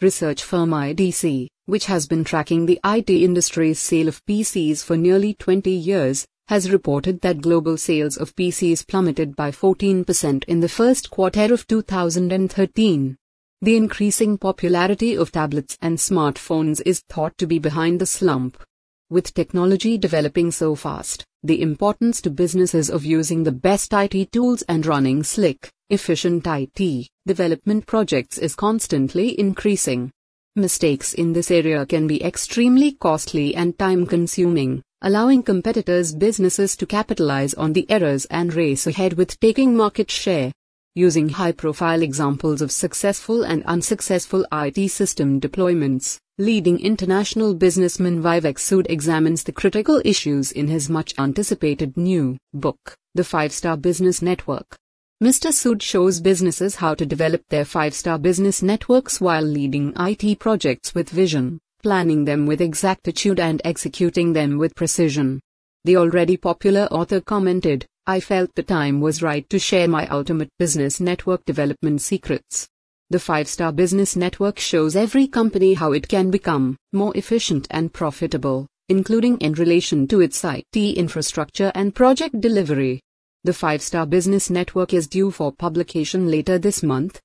Research firm IDC, which has been tracking the IT industry's sale of PCs for nearly 20 years, has reported that global sales of PCs plummeted by 14% in the first quarter of 2013. The increasing popularity of tablets and smartphones is thought to be behind the slump. With technology developing so fast, the importance to businesses of using the best IT tools and running slick, efficient IT development projects is constantly increasing. Mistakes in this area can be extremely costly and time consuming, allowing competitors' businesses to capitalize on the errors and race ahead with taking market share. Using high profile examples of successful and unsuccessful IT system deployments, leading international businessman Vivek Sood examines the critical issues in his much anticipated new book, The Five Star Business Network. Mr. Sood shows businesses how to develop their five star business networks while leading IT projects with vision, planning them with exactitude, and executing them with precision. The already popular author commented, I felt the time was right to share my ultimate business network development secrets. The five star business network shows every company how it can become more efficient and profitable, including in relation to its IT infrastructure and project delivery. The 5 Star Business Network is due for publication later this month,